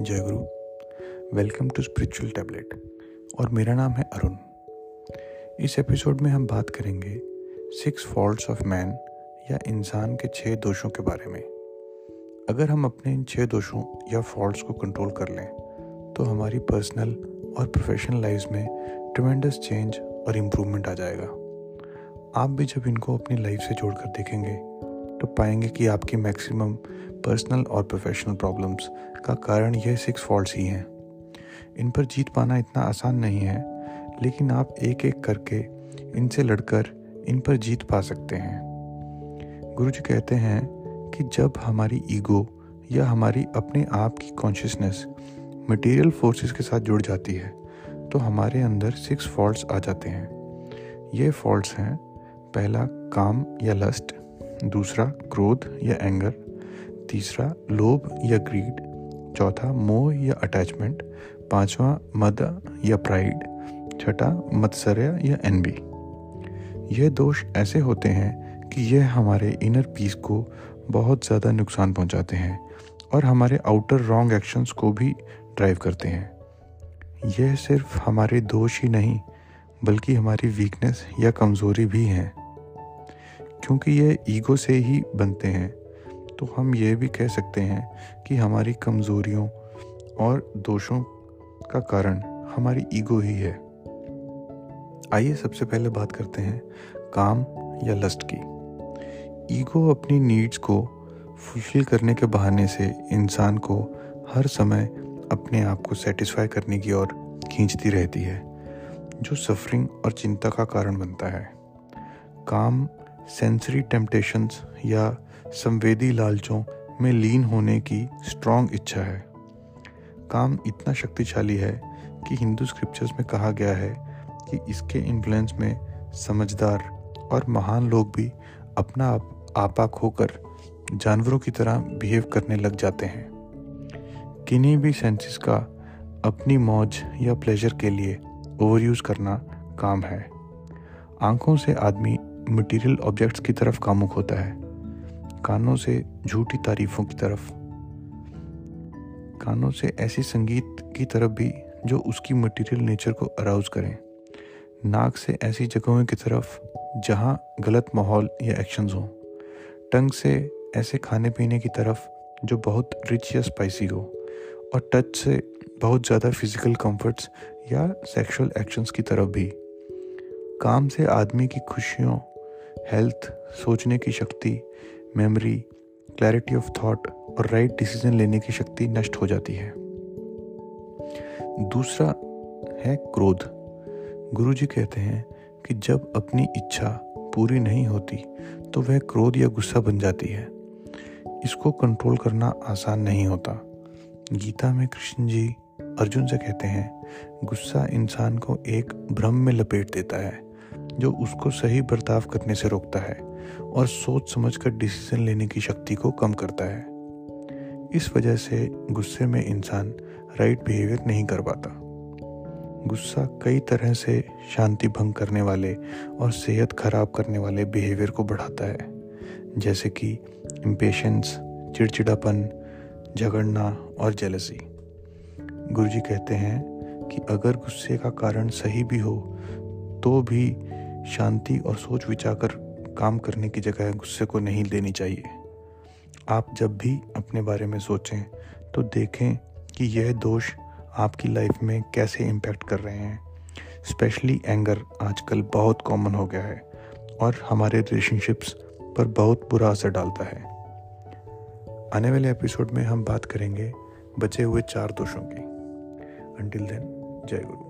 जय गुरु। Welcome to spiritual tablet और मेरा नाम है अरुण। इस एपिसोड में हम बात करेंगे सिक्स फॉल्ट्स ऑफ़ मैन या इंसान के छह दोषों के बारे में। अगर हम अपने इन छह दोषों या फॉल्ट्स को कंट्रोल कर लें तो हमारी पर्सनल और प्रोफेशनल लाइफ में ट्रमेंडस चेंज और इम्प्रूवमेंट आ जाएगा। आप भी जब इनको अपनी लाइफ से जोड़कर देखेंगे तो पाएँगे कि आपकी मैक्सिमम पर्सनल और प्रोफेशनल प्रॉब्लम्स का कारण यह सिक्स फॉल्ट्स ही हैं। इन पर जीत पाना इतना आसान नहीं है, लेकिन आप एक एक करके इनसे लड़कर इन पर जीत पा सकते हैं। गुरु जी कहते हैं कि जब हमारी ईगो या हमारी अपने आप की कॉन्शियसनेस मटेरियल फोर्सेस के साथ जुड़ जाती है तो हमारे अंदर सिक्स फॉल्ट्स आ जाते हैं। ये फॉल्ट्स हैं, पहला, काम या लस्ट दूसरा, क्रोध या एंगर तीसरा, लोभ या ग्रीड चौथा, मोह या अटैचमेंट पांचवा, मद या प्राइड छठा, मत्सर्य या एनबी यह दोष ऐसे होते हैं कि यह हमारे इनर पीस को बहुत ज़्यादा नुकसान पहुंचाते हैं और हमारे आउटर रॉन्ग एक्शंस को भी ड्राइव करते हैं। यह सिर्फ़ हमारे दोष ही नहीं, बल्कि हमारी वीकनेस या कमज़ोरी भी हैं, क्योंकि ये ईगो से ही बनते हैं। तो हम ये भी कह सकते हैं कि हमारी कमज़ोरियों और दोषों का कारण हमारी ईगो ही है। आइए सबसे पहले बात करते हैं काम या लस्ट की। ईगो अपनी नीड्स को फुलफिल करने के बहाने से इंसान को हर समय अपने आप को सेटिस्फाई करने की ओर खींचती रहती है, जो सफरिंग और चिंता का कारण बनता है। काम सेंसरी टेम्पटेशंस या संवेदी लालचों में लीन होने की स्ट्रॉन्ग इच्छा है। काम इतना शक्तिशाली है कि हिंदू स्क्रिप्चर्स में कहा गया है कि इसके इन्फ्लुएंस में समझदार और महान लोग भी अपना आप, आपा खोकर जानवरों की तरह बिहेव करने लग जाते हैं। किन्हीं भी सेंसेस का अपनी मौज या प्लेजर के लिए ओवर यूज़ करना काम है। आँखों से आदमी मटेरियल ऑब्जेक्ट्स की तरफ़ कामुक होता है। कानों से झूठी तारीफों की तरफ़। कानों से ऐसी संगीत की तरफ़ भी जो उसकी मटेरियल नेचर को अराउज करें। नाक से ऐसी जगहों की तरफ़ जहाँ गलत माहौल या एक्शंस हों। टंग से ऐसे खाने पीने की तरफ़ जो बहुत रिच या स्पाइसी हो। और टच से बहुत ज़्यादा फ़िज़िकल कंफर्ट्स या सेक्सुअल एक्शंस की तरफ़ भी। काम से आदमी की खुशियों हेल्थ सोचने की शक्ति मेमोरी क्लैरिटी ऑफ़ थॉट और राइट डिसीज़न लेने की शक्ति नष्ट हो जाती है। दूसरा है क्रोध। गुरु जी कहते हैं कि जब अपनी इच्छा पूरी नहीं होती तो वह क्रोध या गुस्सा बन जाती है। इसको कंट्रोल करना आसान नहीं होता। गीता में कृष्ण जी अर्जुन से कहते हैं, गुस्सा इंसान को एक भ्रम में लपेट देता है, जो उसको सही बर्ताव करने से रोकता है। और सोच समझकर डिसीज़न लेने की शक्ति को कम करता है। इस वजह से गुस्से में इंसान राइट बिहेवियर नहीं कर पाता। गुस्सा कई तरह से शांति भंग करने वाले और सेहत खराब करने वाले बिहेवियर को बढ़ाता है। जैसे कि इम्पेशंस चिड़चिड़ापन, झगड़ना और जेलसी गुरुजी कहते हैं कि अगर गुस्से का कारण सही भी हो तो भी शांति और सोच विचार कर काम करने की जगह गुस्से को नहीं देनी चाहिए। आप जब भी अपने बारे में सोचें तो देखें कि यह दोष आपकी लाइफ में कैसे इम्पैक्ट कर रहे हैं। स्पेशली एंगर आजकल बहुत कॉमन हो गया है और हमारे रिलेशनशिप्स पर बहुत बुरा असर डालता है। आने वाले एपिसोड में हम बात करेंगे बचे हुए चार दोषों की। अंटिल देन जय गुरु।